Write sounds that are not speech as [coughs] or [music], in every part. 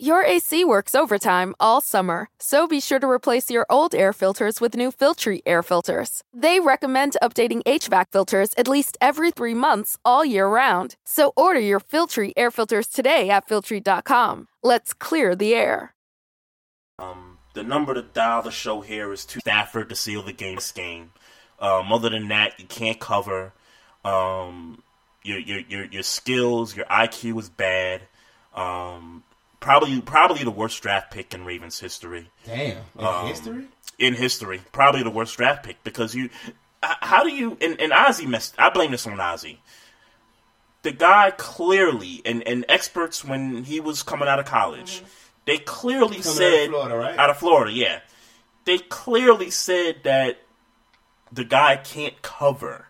Your AC works overtime all summer, so be sure to replace your old air filters with new Filtrete air filters. They recommend updating HVAC filters at least every three months all year round. So order your Filtrete air filters today at Filtrete.com. Let's clear the air. Um, the number to dial the show here is to Stafford to seal the game. This game. Um, other than that, you can't cover. Um, your your your your skills, your IQ is bad. Um, probably probably the worst draft pick in Ravens history. Damn, in Um, history. In history, probably the worst draft pick because you. How do you and, and Ozzy messed? I blame this on Ozzy. The guy clearly and, and experts when he was coming out of college, they clearly Mm-hmm. Out of said Florida, right? out of Florida, yeah. They clearly said that the guy can't cover.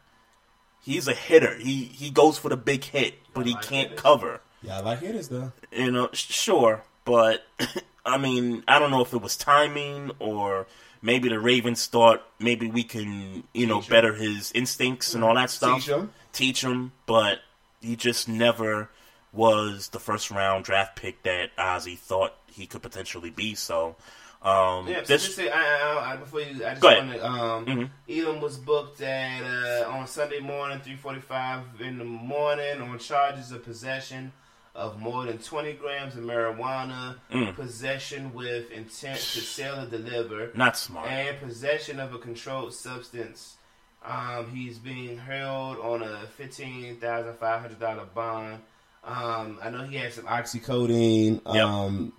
He's a hitter. He he goes for the big hit, but he can't cover. Y'all like hitters though. You know, sure, but [coughs] I mean, I don't know if it was timing or maybe the Ravens thought maybe we can, you know, Teach him. better his instincts and all that stuff. Teach him. Teach him, but he just never was the first round draft pick that Ozzy thought he could potentially be. So, um, Yeah, so this just say, I, I, I, before you, I just Go ahead. want to. Um, Mhm. Elam was booked at uh, on Sunday morning, three forty-five in the morning, on charges of possession of more than twenty grams of marijuana, Mm. possession with intent to sell or deliver, not smart. and possession of a controlled substance. Um, he's being held on a fifteen thousand five hundred dollar bond. Um, I know he had some Oxycodone. Yep. Um,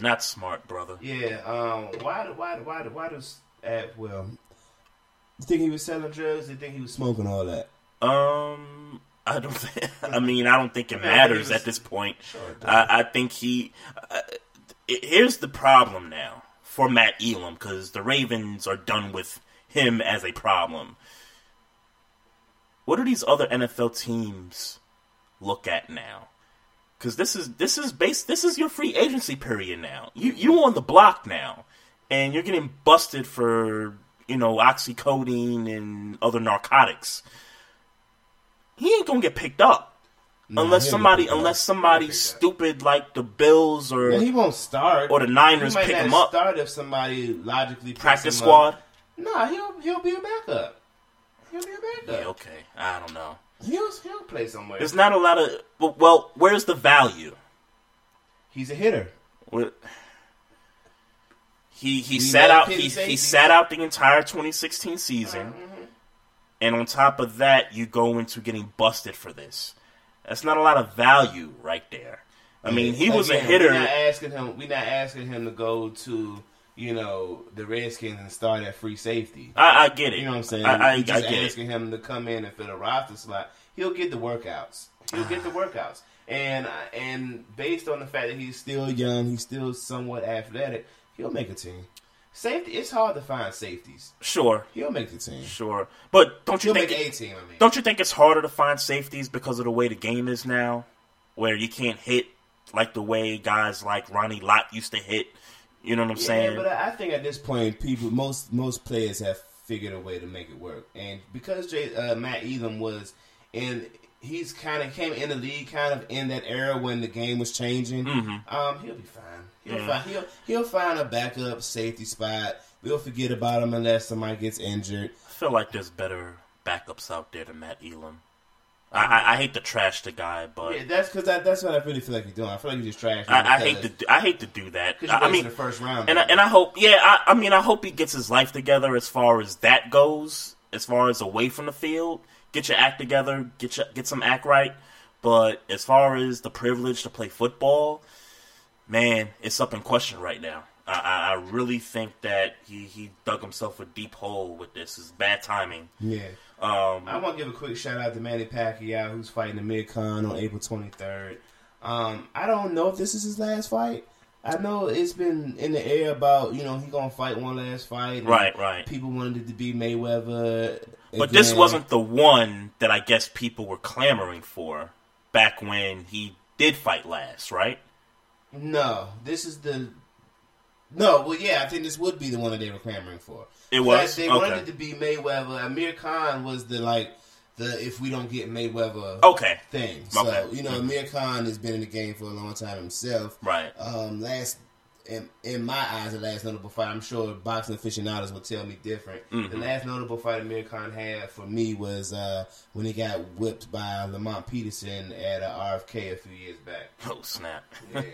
Not smart, brother. Yeah. Um. Why? Why? Why? Why does? Uh, well, you think he was selling drugs? You think he was smoking all that. Um, I don't. Think, I mean, I don't think it I mean, I think matters at this point. Sure. I, I think he. Uh, here's the problem now for Matt Elam because the Ravens are done with him as a problem. What do these other NFL teams look at now? Because this is this is based this is your free agency period now. You you on the block now, and you're getting busted for you know oxycodone and other narcotics. He ain't gonna get picked up unless somebody get picked up. unless somebody He'll get picked up. stupid like the Bills or Yeah, he won't start. or the Niners pick him up. Start if somebody logically picks Practice squad. Up. No, he'll he'll be a backup. He'll be a backup. Yeah, okay. I don't know. He'll he'll play somewhere. There's not a lot of well, well where's the value? He's a hitter. What- He he We sat out he, he sat out the entire 2016 season, uh-huh. And on top of that, you go into getting busted for this. That's not a lot of value right there. I mean, he was a hitter. We're not asking him. We're not asking him to go to you know the Redskins and start at free safety. I, I get it. You know what I'm saying? I, I, I just get it. asking him to come in and fill a roster slot. He'll get the workouts. He'll get the [sighs] workouts. And and based on the fact that he's still young, he's still somewhat athletic. He'll make a team. Safety. It's hard to find safeties. Sure, He'll make the team. sure, but don't you He'll think? make it- a team. I mean, Don't you think it's harder to find safeties because of the way the game is now, where you can't hit like the way guys like Ronnie Lott used to hit? You know what I'm yeah, saying? but I think at this point, people, most most players have figured a way to make it work. and because Jay, uh, Matt Elam was in, he's kind of came in the league kind of in that era when the game was changing. Um, he'll be fine. He'll mm-hmm. Yeah. find he'll He'll find a backup safety spot. We'll forget about him unless somebody gets injured. I feel like there's better backups out there than Matt Elam. I, I, I hate to trash the guy, but yeah, that's Because that, that's what I really feel like you're doing. I feel like you just trash. I, I hate to do, I hate to do that. I mean, the first round. and I, and I hope, yeah, I, I mean, I hope he gets his life together as far as that goes. As far as away from the field, get your act together, get your, get some act right. But as far as the privilege to play football, man, it's up in question right now. I, I, I really think that he, he dug himself a deep hole with this. It's bad timing. Yeah. Um, I want to give a quick shout out to Manny Pacquiao, who's fighting the Mid-Con on April 23rd. Um, I don't know if this is his last fight. I know it's been in the air about you know he gonna fight one last fight. Right, right. People wanted it to be Mayweather, But this wasn't the one that I guess people were clamoring for back when he did fight last, right? No, this is the. No, well, yeah, I think this would be the one that they were clamoring for. It was? they Okay. wanted it to be Mayweather. Amir Khan was the like the if we don't get Mayweather Okay. thing. So Okay. you know, Amir Khan has been in the game for a long time himself. Right. Um, last in, in my eyes, the last notable fight. I'm sure boxing aficionados will tell me different. Mm-hmm. The last notable fight Amir Khan had for me was uh, when he got whipped by Lamont Peterson at uh, RFK a few years back. Oh snap. Yeah. [laughs]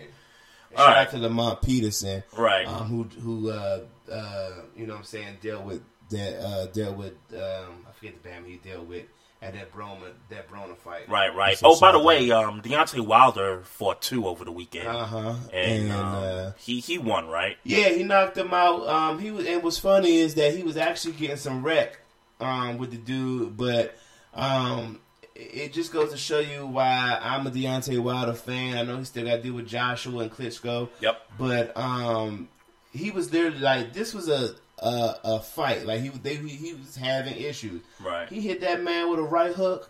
Shout right. out to Lamont Peterson, Right. um, who who uh, uh, you know what I'm saying dealt with that uh, dealt with um, I forget the band he dealt with at that Brona that Brona fight. Right, right. So Oh, by the way, um, Deontay Wilder fought two over the weekend, Uh huh. and, And, um, uh, he he won, right? yeah, he knocked him out. Um, he was and what's funny is that he was actually getting some wreck um, with the dude, but um, it just goes to show you why I'm a Deontay Wilder fan. I know he still got to deal with Joshua and Klitschko. Yep. but um, he was there like this was a a, a fight. Like he they, he was having issues. Right. He hit that man with a right hook.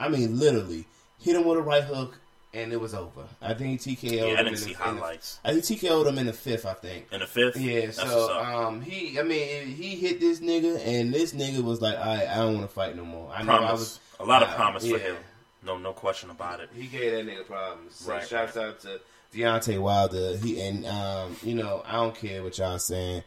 I mean, literally hit him with a right hook, and it was over. I think he TKO'd Yeah, him I didn't see the, in the- highlights I think TKO'd him in the fifth. I think. in the fifth. Yeah, so um, he, I mean, he hit this nigga, and this nigga was like, "I, I don't want to fight no more." I know I promise. was a lot of uh, promise for him. No, no question about it. He gave that nigga problems. So Right, shouts out to Deontay Wilder. He and um, you know, I don't care what y'all saying.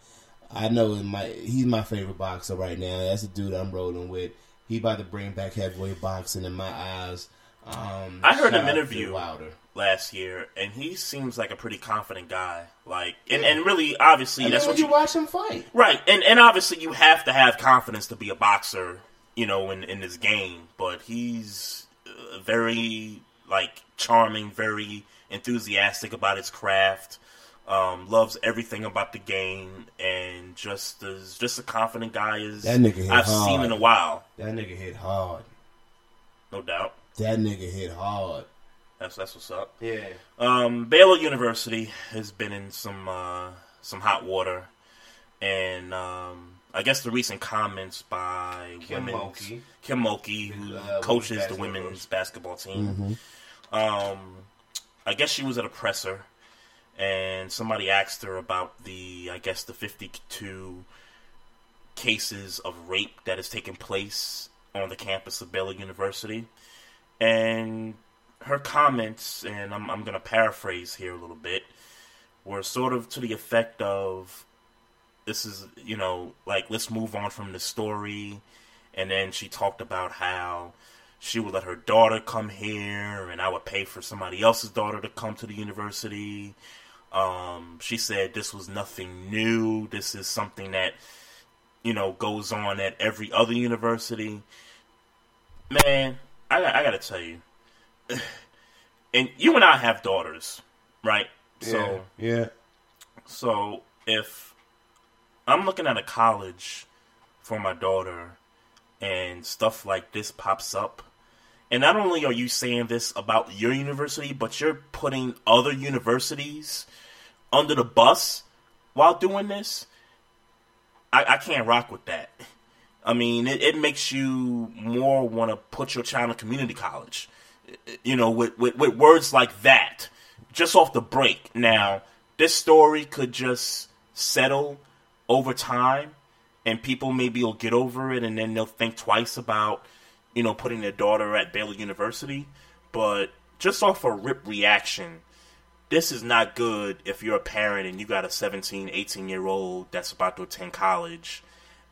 I know my he's my favorite boxer right now. That's the dude I'm rolling with. He about to bring back heavyweight boxing in my eyes. Um, I heard him interview Wilder. last year, and he seems like a pretty confident guy. Like, and, and really, obviously, And that's what you you watch him fight. Right, and and obviously you have to have confidence to be a boxer, you know, in in this game. But he's uh, very like charming, very enthusiastic about his craft. Um, loves everything about the game, and just as just a confident guy as That nigga hit I've hard. seen in a while, That nigga hit hard. no doubt. That nigga hit hard. That's that's what's up. Yeah. Um, Baylor University has been in some uh, some hot water, and um, I guess the recent comments by Kim women's Mulkey. Kim Mulkey, who Uh, women's coaches the women's coach. basketball team. Um, I guess she was at a presser, and somebody asked her about the I guess the fifty-two cases of rape that has taken place on the campus of Baylor University, and her comments, and I'm, I'm going to paraphrase here a little bit, were sort of to the effect of, "This is, you know, like let's move on from the story," and then she talked about how she would let her daughter come here, and I would pay for somebody else's daughter to come to the university. Um, she said this was nothing new. This is something that you know goes on at every other university. Man, I, I got to tell you, [sighs] and you and I have daughters, right? So, yeah. so if I'm looking at a college for my daughter and stuff like this pops up, and not only are you saying this about your university, but you're putting other universities under the bus while doing this, I, I can't rock with that. I mean, it, it makes you more want to put your child in community college. You know, with, with, with words like that, just off the break. Now, this story could just settle over time, and people maybe will get over it, and then they'll think twice about, you know, putting their daughter at Baylor University. But just off a rip reaction, this is not good if you're a parent and you got a 17, 18 year old that's about to attend college,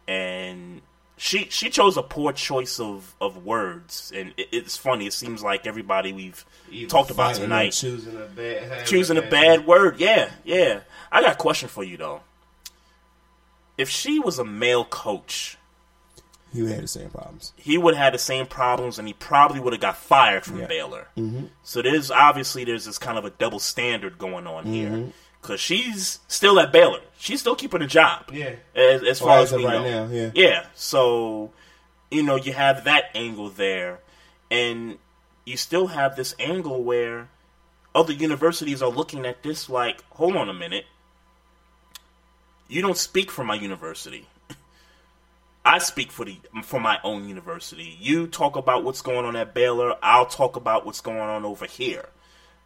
and she she chose a poor choice of, of words, and it, it's funny. It seems like everybody we've Either talked about tonight choosing a bad, choosing a bad word. Yeah, yeah. I got a question for you though. If she was a male coach, He would have the same problems. he would have had the same problems, and he probably would have got fired from Yeah. Baylor. Mm-hmm. So there's obviously there's this kind of a double standard going on here mm-hmm. because she's still at Baylor. She's still keeping a job. Yeah. as, as Well, far as as we right know. now, yeah. yeah. So you know you have that angle there, and you still have this angle where other universities are looking at this like, hold on a minute. You don't speak for my university. [laughs] I speak for the for my own university. You talk about what's going on at Baylor. I'll talk about what's going on over here.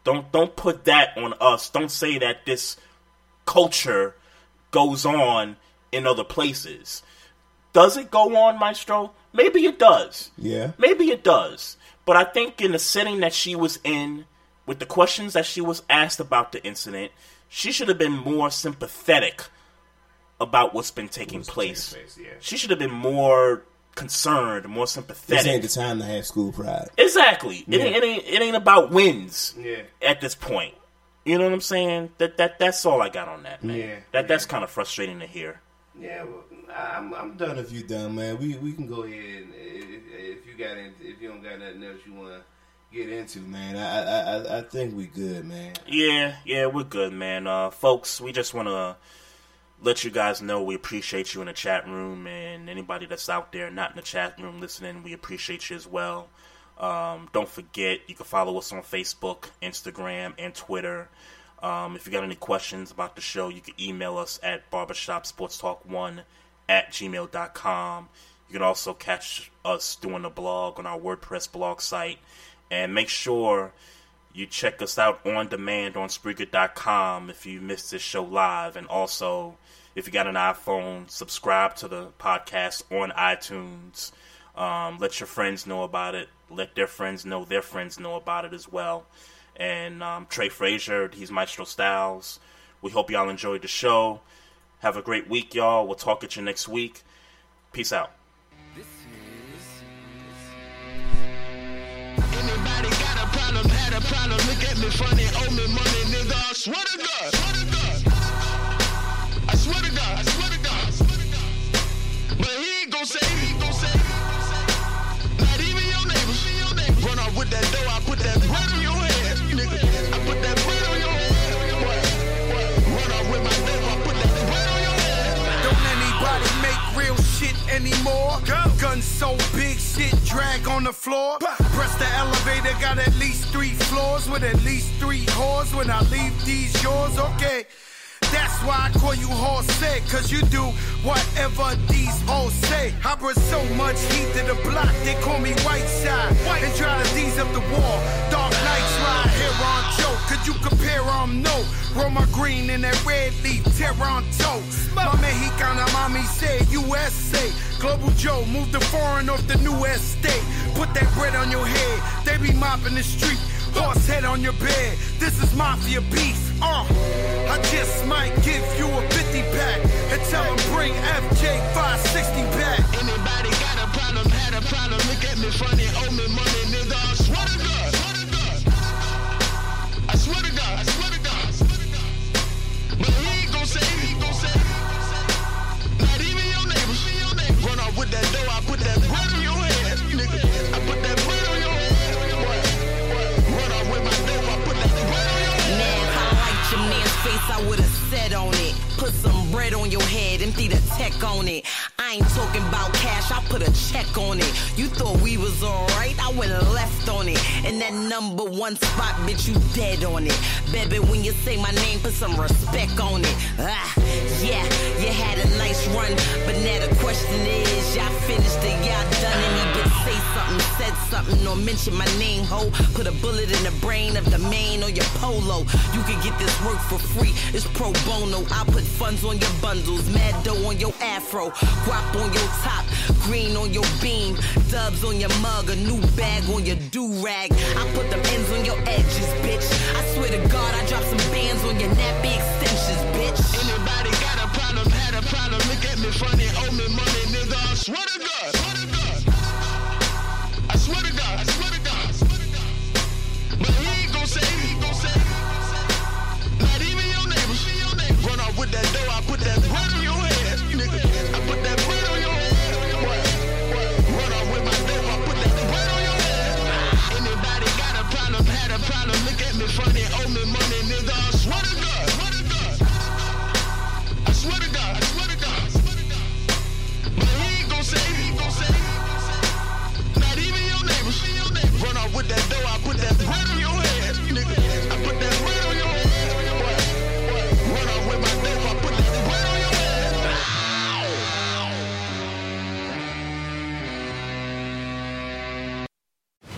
Don't don't put that on us. Don't say that this culture goes on in other places. Does it go on, Maestro? Maybe it does. Yeah. Maybe it does. But I think in the setting that she was in, with the questions that she was asked about the incident, she should have been more sympathetic about what's been taking What's place. taking place, yeah. She should have been more concerned, more sympathetic. This ain't the time to have school pride. Exactly. It, ain't, it ain't it ain't about wins Yeah. at this point. You know what I'm saying? That that that's all I got on that, man. Yeah, That that's kind of frustrating to hear. Yeah, well, I'm I'm done if you done, man. We we can go ahead and if, if you got in, if you don't got nothing else you want to get into, man. I, I I I think we good, man. Yeah, yeah, we're good, man. Uh, folks, we just want to let you guys know we appreciate you in the chat room, and anybody that's out there not in the chat room listening, we appreciate you as well. Um, don't forget, you can follow us on Facebook, Instagram, and Twitter. Um, if you got any questions about the show, you can email us at barbershopsportstalk1 at gmail.com. You can also catch us doing the blog on our WordPress blog site. And make sure you check us out on demand on Spreaker.com if you missed this show live. And also, if you got an iPhone, subscribe to the podcast on iTunes. Um, let your friends know about it. Let their friends know their friends know about it as well. And um, Trey Frazier, he's Maestro Styles. We hope y'all enjoyed the show. Have a great week, y'all. We'll talk at you next week. Peace out. Anybody got a problem, had a problem, look at me funny, owe me money, nigga. I swear to God. But he ain't gon' say, he ain't gon' say. Not even your neighbors. Run off with that dough, I put that bread on your head, nigga. I put that bread on your head. Run off with my dough, I put that bread on your head. Don't anybody make real shit anymore? Guns so big, shit drag on the floor. Press the elevator, got at least three floors with at least three whores. When I leave these yours, okay. That's why I call you horse say, cause you do whatever these hoes say. I brought so much heat to the block, they call me white side. And try to ease up the wall. Dark nights ride here on Joe. Could you compare um no? Roma green in that red leaf, Toronto. My Mexicana mommy said USA. Global Joe, move the foreign off the new estate. Put that bread on your head, they be mopping the street. Horse head on your bed, this is mafia beef. Uh, I just might give you a 50 pack and tell them bring FJ 560 back. On your head, empty the tech on it. I ain't talking about cash, I put a check on it. You thought we was alright, I went left on it. And that number one spot, bitch, you dead on it. Baby, when you say my name, put some respect on it. Ah, yeah, you had a nice run, but now the question is, y'all finished it, y'all done any bitch say something, said something, or mention my name, ho. Put a bullet in the brain of the main or your polo. You can get this work for free, it's pro bono. I put funds on your bundles, mad dough on your afro, guap on your top, green on your beam, dubs on your mug, a new bag on your do rag. I put the ends on your edges, bitch. I swear to God, I drop some bands on your nappy extensions, bitch. Anybody got a problem, had a problem, look at me funny, owe me money, nigga. I swear to God. I swear to God. I swear to God. But he ain't gon' say, he ain't gon' say. Not